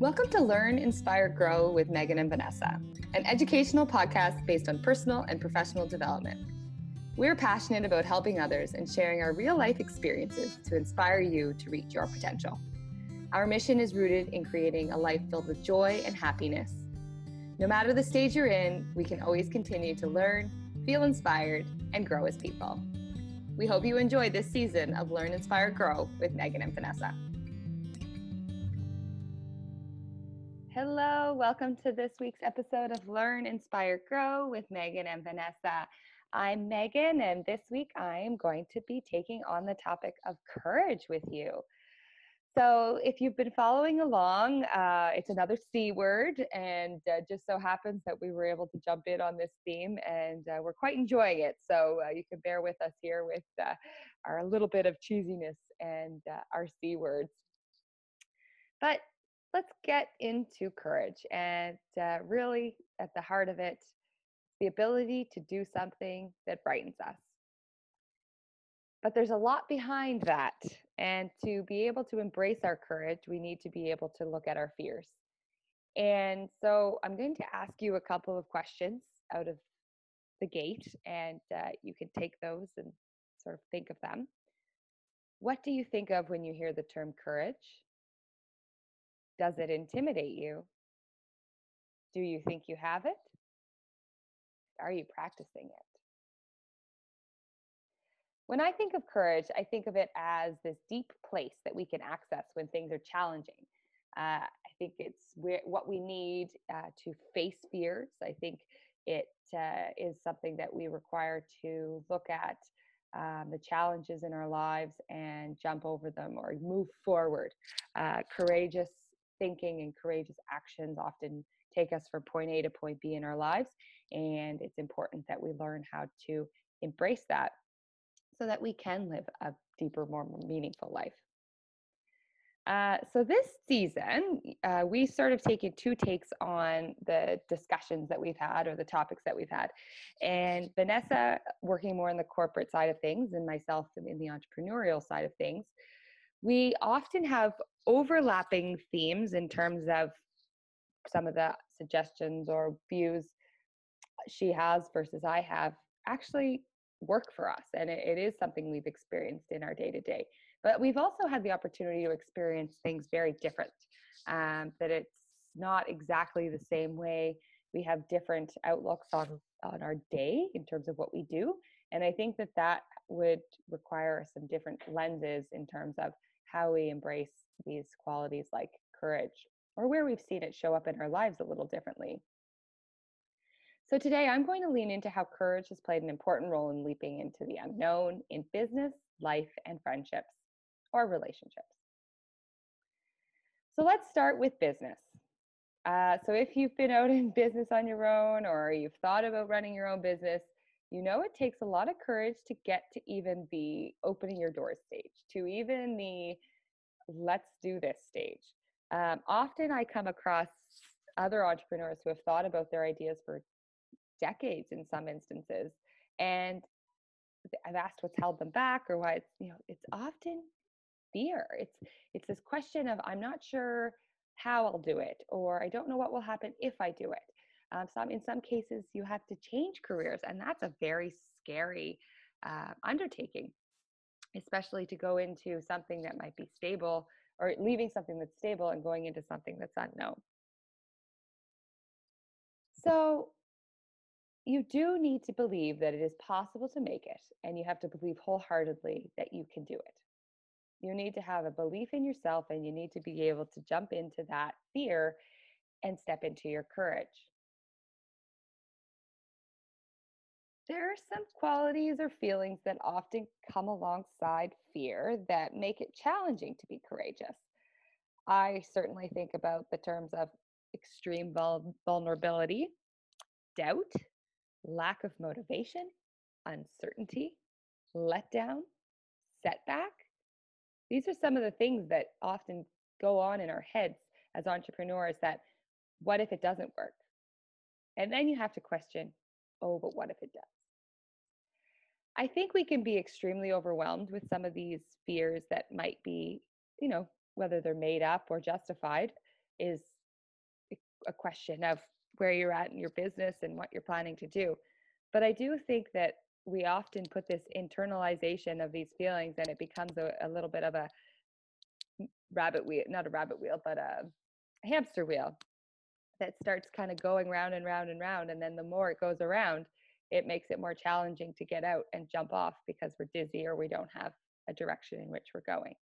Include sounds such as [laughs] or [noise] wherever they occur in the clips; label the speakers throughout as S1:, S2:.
S1: Welcome to Learn, Inspire, Grow with Meghan and Vanessa, an educational podcast based on personal and professional development. We're passionate about helping others and sharing our real life experiences to inspire you to reach your potential. Our mission is rooted in creating a life filled with joy and happiness. No matter the stage you're in, we can always continue to learn, feel inspired, and grow as people. We hope you enjoy this season of Learn, Inspire, Grow with Meghan and Vanessa. Hello, welcome to this week's episode of Learn, Inspire, Grow with Meghan and Vanessa. I'm Meghan, and this week I am going to be taking on the topic of courage with you. So, if you've been following along, uh, it's another C word, and uh, just so happens that we were able to jump in on this theme, and uh, we're quite enjoying it. So, uh, you can bear with us here with uh, our little bit of cheesiness and uh, our C words. But let's get into courage, and really at the heart of it, the ability to do something that brightens us. But there's a lot behind that. And to be able to embrace our courage, we need to be able to look at our fears. And so I'm going to ask you a couple of questions out of the gate, and uh, you can take those and sort of think of them. What do you think of when you hear the term courage? Does it intimidate you? Do you think you have it? Are you practicing it? When I think of courage, I think of it as this deep place that we can access when things are challenging. Uh, I think it's where, what we need uh, to face fears. I think it uh, is something that we require to look at um, the challenges in our lives and jump over them or move forward. Uh, courageous thinking and courageous actions often take us from point A to point B in our lives. And it's important that we learn how to embrace that so that we can live a deeper, more meaningful life. Uh, so this season, uh, we sort of taken two takes on the discussions that we've had or the topics that we've had. And Vanessa working more on the corporate side of things and myself in the entrepreneurial side of things, we often have overlapping themes in terms of some of the suggestions or views she has versus I have actually work for us. And it, it is something we've experienced in our day to day. But we've also had the opportunity to experience things very different, um, that it's not exactly the same way. We have different outlooks on, on our day in terms of what we do. And I think that that would require some different lenses in terms of how we embrace these qualities like courage or where we've seen it show up in our lives a little differently. So today I'm going to lean into how courage has played an important role in leaping into the unknown in business, life, and friendships or relationships. So let's start with business. Uh, so if you've been out in [laughs] business on your own or you've thought about running your own business, you know it takes a lot of courage to get to even the opening your doors stage, to even the let's do this stage. Um, often I come across other entrepreneurs who have thought about their ideas for decades in some instances. And I've asked what's held them back or why it's, you know, it's often fear. It's it's this question of I'm not sure how I'll do it, or I don't know what will happen if I do it. Um, some in some cases you have to change careers, and that's a very scary uh, undertaking, especially to go into something that might be stable or leaving something that's stable and going into something that's unknown. So you do need to believe that it is possible to make it, and you have to believe wholeheartedly that you can do it. You need to have a belief in yourself, and you need to be able to jump into that fear and step into your courage. There are some qualities or feelings that often come alongside fear that make it challenging to be courageous. I certainly think about the terms of extreme vulnerability, doubt, lack of motivation, uncertainty, letdown, setback. These are some of the things that often go on in our heads as entrepreneurs that what if it doesn't work? And then you have to question, oh, but what if it does? I think we can be extremely overwhelmed with some of these fears that might be, you know, whether they're made up or justified is a question of where you're at in your business and what you're planning to do. But I do think that we often put this internalization of these feelings and it becomes a, a little bit of a rabbit wheel, not a rabbit wheel, but a hamster wheel that starts kind of going round and round and round. And then the more it goes around, it makes it more challenging to get out and jump off because we're dizzy or we don't have a direction in which we're going.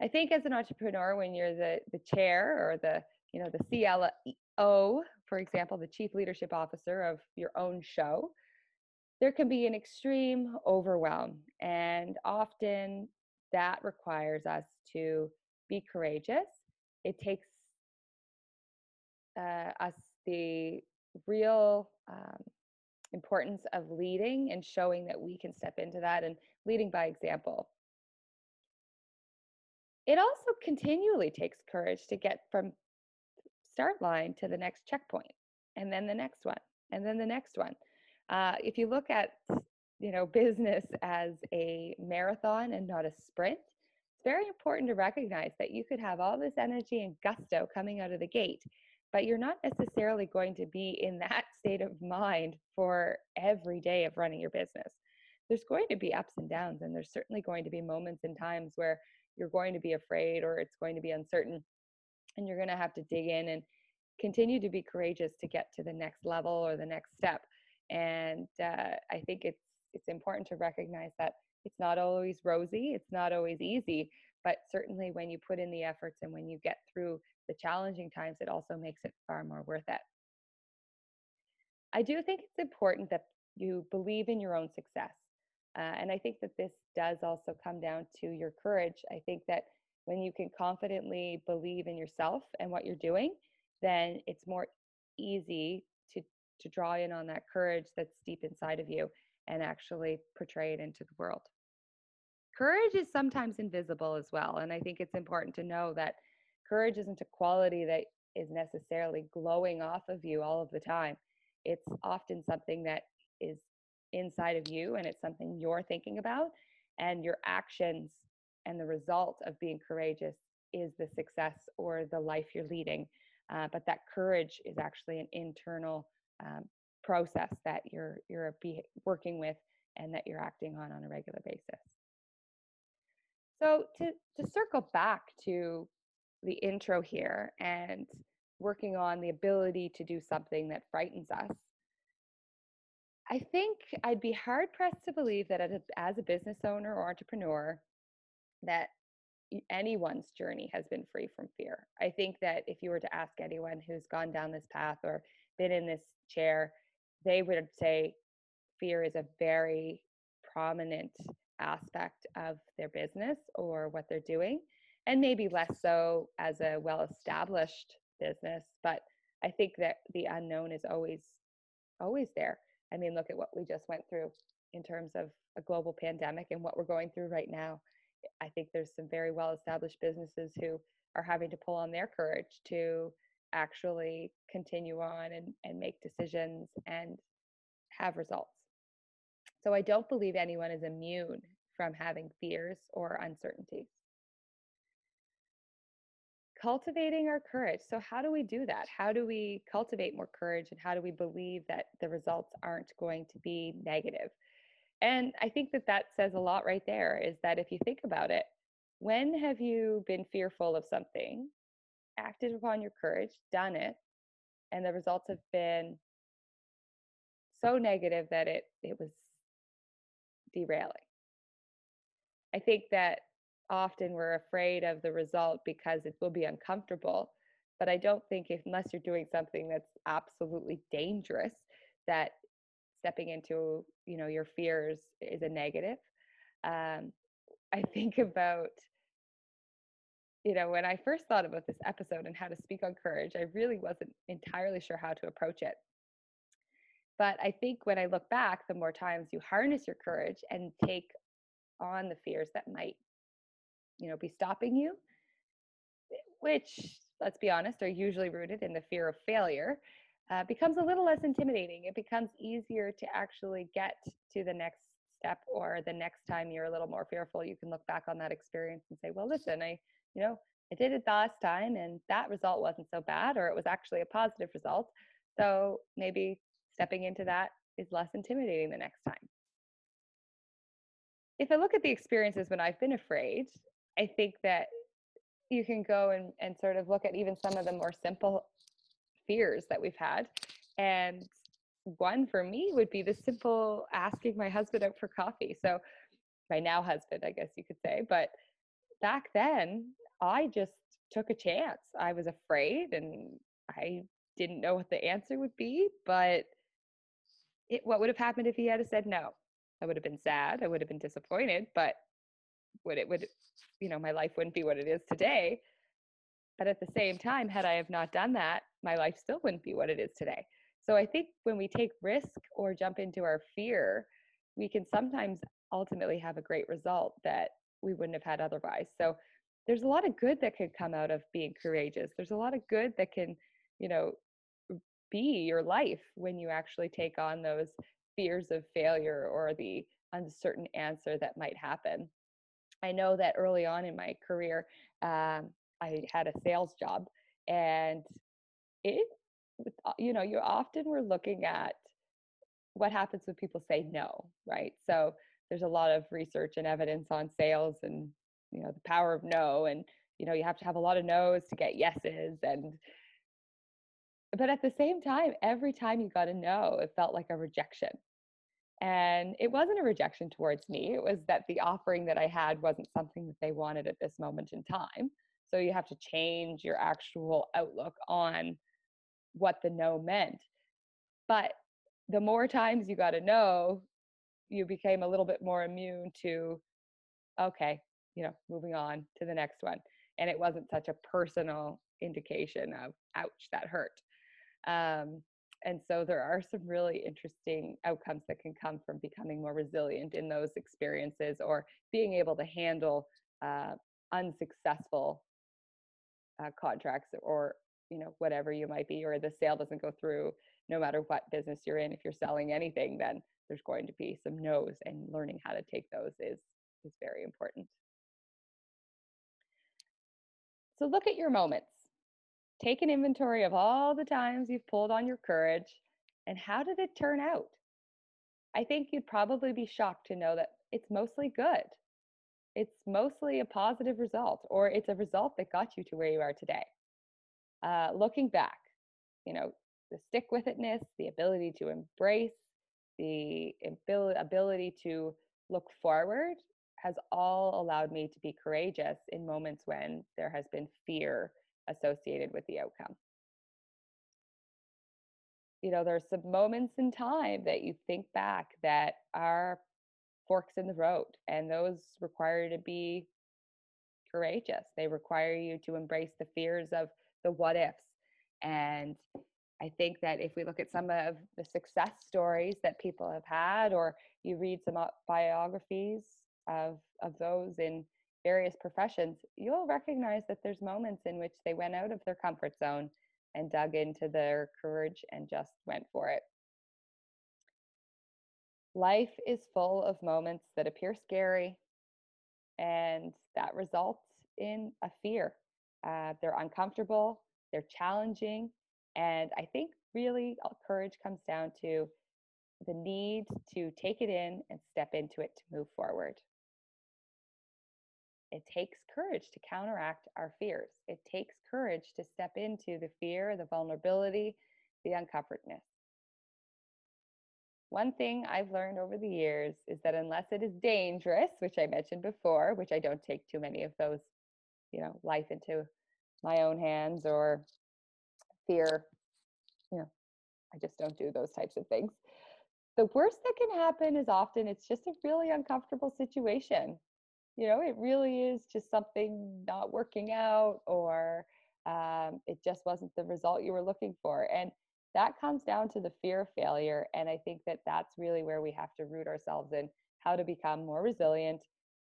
S1: I think as an entrepreneur, when you're the the chair or the you know the CLO, for example, the chief leadership officer of your own show, there can be an extreme overwhelm, and often that requires us to be courageous. It takes uh, us the real um, importance of leading and showing that we can step into that and leading by example. It also continually takes courage to get from start line to the next checkpoint and then the next one and then the next one. Uh, if you look at you know [laughs] business as a marathon and not a sprint, it's very important to recognize that you could have all this energy and gusto coming out of the gate, but you're not necessarily going to be in that [laughs] state of mind for every day of running your business. There's going to be ups and downs, and there's certainly going to be moments and times where you're going to be afraid or it's going to be uncertain, and you're going to have to dig in and continue to be courageous to get to the next level or the next step. And uh, I think it's it's important to recognize that it's not always rosy, it's not always easy, but certainly when you put in the efforts and when you get through the challenging times, it also makes it far more worth it. I do think it's important that you believe in your own success. Uh, and I think that this does also come down to your courage. I think that when you can confidently believe in yourself and what you're doing, then it's more easy to to draw in on that courage that's deep inside of you and actually portray it into the world. Courage is sometimes invisible as well, and I think it's important to know that courage isn't a quality that is necessarily glowing off of you all of the time. It's often something that is inside of you and it's something you're thinking about and your actions and the result of being courageous is the success or the life you're leading uh, but that courage is actually an internal um, process that you're you're be working with and that you're acting on on a regular basis so to to circle back to the intro here and working on the ability to do something that frightens us I think I'd be hard pressed to believe that as a, business owner or entrepreneur, that anyone's journey has been free from fear. I think that if you were to ask anyone who's gone down this path or been in this chair, they would say fear is a very prominent aspect of their business or what they're doing, and maybe less so as a well established business. But I think that the unknown is always, always there. I mean, look at what we just went through in terms of a global pandemic and what we're going through right now. I think there's some very well established businesses who are having to pull on their courage to actually continue on and, and make decisions and have results. So I don't believe anyone is immune from having fears or uncertainties cultivating our courage. So, how do we do that? How do we cultivate more courage and how do we believe that the results aren't going to be negative? And I think that that says a lot right there is that if you think about it, when have you been fearful of something, acted upon your courage, done it, and the results have been so negative that it it was derailing? I think that often we're afraid of the result because it will be uncomfortable. But I don't think if, unless you're doing something that's absolutely dangerous, that stepping into you know your fears is a negative. Um, I think about you know when I first thought about this episode and how to speak on courage, I really wasn't entirely sure how to approach it. But I think when I look back, the more times you harness your courage and take on the fears that might you know be stopping you which let's be honest are usually rooted in the fear of failure uh, becomes a little less intimidating it becomes easier to actually get to the next step or the next time you're a little more fearful you can look back on that experience and say well listen i you know I did it the last time and that result wasn't so bad, or it was actually a positive result. So maybe stepping into that is less intimidating the next time. If I look at the experiences when I've been afraid, I think that you can go and, and sort of look at even some of the more simple fears that we've had. And one for me would be the simple asking my husband out for coffee. So, my now husband, I guess you could say. But back then, I just took a chance. I was afraid and I didn't know what the answer would be, but it, what would have happened if he had said no? I would have been sad. I would have been disappointed, but would it would you know my life wouldn't be what it is today. But at the same time had i have not done that my life still wouldn't be what it is today. So i think when we take risk or jump into our fear we can sometimes ultimately have a great result that we wouldn't have had otherwise. So there's a lot of good that could come out of being courageous. There's a lot of good that can you know be your life when you actually take on those fears of failure or the uncertain answer that might happen I know that early on in my career, um, I had a sales job, and it, uh, you know, you often were looking at what happens when people say no, right? So there's a lot of research and evidence on sales and you know the power of no, and you know you have to have a lot of no's to get yeses, and but at the same time, every time you got a no, it felt like a rejection and it wasn't a rejection towards me. It was that the offering that I had wasn't something that they wanted at this moment in time. So you have to change your actual outlook on what the no meant. But the more times you got to know, you became a little bit more immune to, okay, you know, moving on to the next one. And it wasn't such a personal indication of, ouch, that hurt. Um, and so there are some really interesting outcomes that can come from becoming more resilient in those experiences or being able to handle uh, unsuccessful uh, contracts or you know whatever you might be or the sale doesn't go through no matter what business you're in. If you're selling anything then there's going to be some no's and learning how to take those is is very important. So look at your moments Take an inventory of all the times you've pulled on your courage and how did it turn out? I think you'd probably be shocked to know that it's mostly good. It's mostly a positive result, or it's a result that got you to where you are today. Uh, looking back, you know, the stick with itness, the ability to embrace, the ability to look forward has all allowed me to be courageous in moments when there has been fear associated with the outcome. You know, there's some moments in time that you think back that are forks in the road, and those require you to be courageous. They require you to embrace the fears of the what ifs. And I think that if we look at some of the success stories that people have had, or you read some biographies of, of those in various professions, you'll recognize that there's moments in which they went out of their comfort zone and dug into their courage and just went for it. Life is full of moments that appear scary, and that results in a fear. Uh, they're uncomfortable, they're challenging, and I think really uh, courage comes down to the need to take it in and step into it to move forward. It takes courage to counteract our fears. It takes courage to step into the fear, the vulnerability, the uncomfortness. One thing I've learned over the years is that unless it is dangerous, which I mentioned before, which I don't take too many of those, you know, life into my own hands or fear, you know, I just don't do those types of things. The worst that can happen is often it's just a really uncomfortable situation you know, it really is just something not working out or um, it just wasn't the result you were looking for. And that comes down to the fear of failure. And I think that that's really where we have to root ourselves in how to become more resilient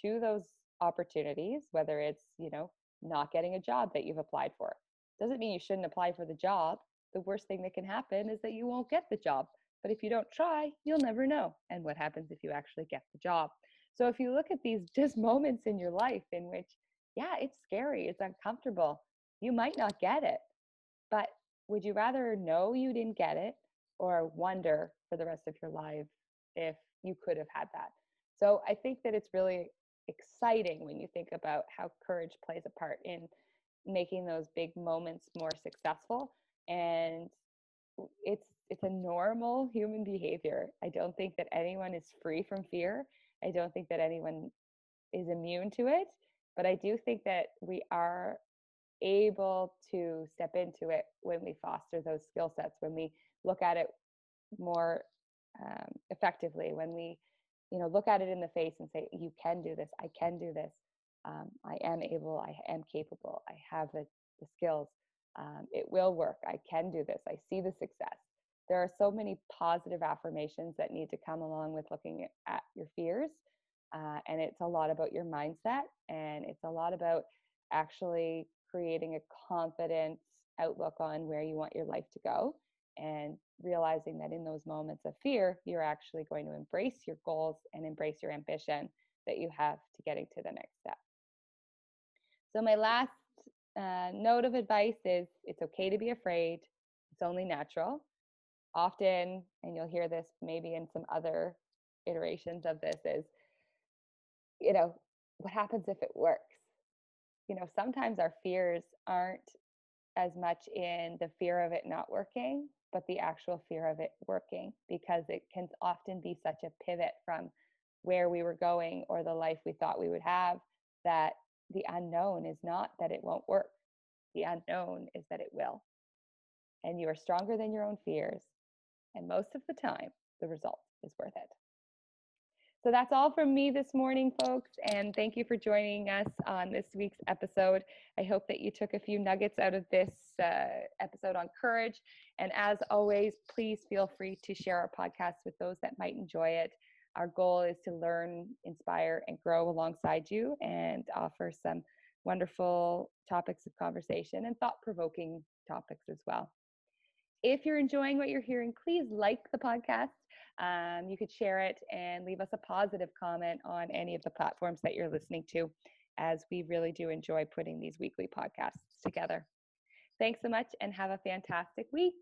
S1: to those opportunities, whether it's, you know, not getting a job that you've applied for. Doesn't mean you shouldn't apply for the job. The worst thing that can happen is that you won't get the job. But if you don't try, you'll never know. And what happens if you actually get the job? So if you look at these [laughs] just moments in your life in which yeah, it's scary, it's uncomfortable. You might not get it, but would you rather know you didn't get it or wonder for the rest of your life if you could have had that? So I think that it's really exciting when you think about how courage plays a part in making those big moments more successful and it's it's a normal human behavior i don't think that anyone is free from fear i don't think that anyone is immune to it but i do think that we are able to step into it when we foster those skill sets when we look at it more um, effectively when we you know look at it in the face and say you can do this. I can do this. Um, i am able. I am capable. I have the, the skills. Um, it will work. I can do this. I see the success there are so many positive affirmations that need to come along with looking at your fears uh, and it's a lot about your mindset and it's a lot about actually creating a confident outlook on where you want your life to go and realizing that in those moments of fear, you're actually going to embrace your goals and embrace your ambition that you have to getting to the next step. So, my last uh, note of advice is it's okay to be afraid, it's only natural. Often, and you'll hear this maybe in some other iterations of this, is you know, what happens if it works? You know, sometimes our fears aren't as much in the fear of it not working, but the actual fear of it working because it can often be such a pivot from where we were going or the life we thought we would have that the unknown is not that it won't work. The unknown is that it will. And you are stronger than your own fears. And most of the time, the result is worth it. So that's all from me this morning, folks. And thank you for joining us on this week's episode. I hope that you took a few nuggets out of this uh, episode on courage. And as always, please feel free to share our podcast with those that might enjoy it. Our goal is to learn, inspire, and grow alongside you and offer some wonderful topics of conversation and thought provoking topics as well. If you're enjoying what you're hearing, please like the podcast um, you could share it and leave us a positive comment on any of the platforms that you're listening to, as we really do enjoy putting these weekly podcasts together. Thanks so much and have a fantastic week.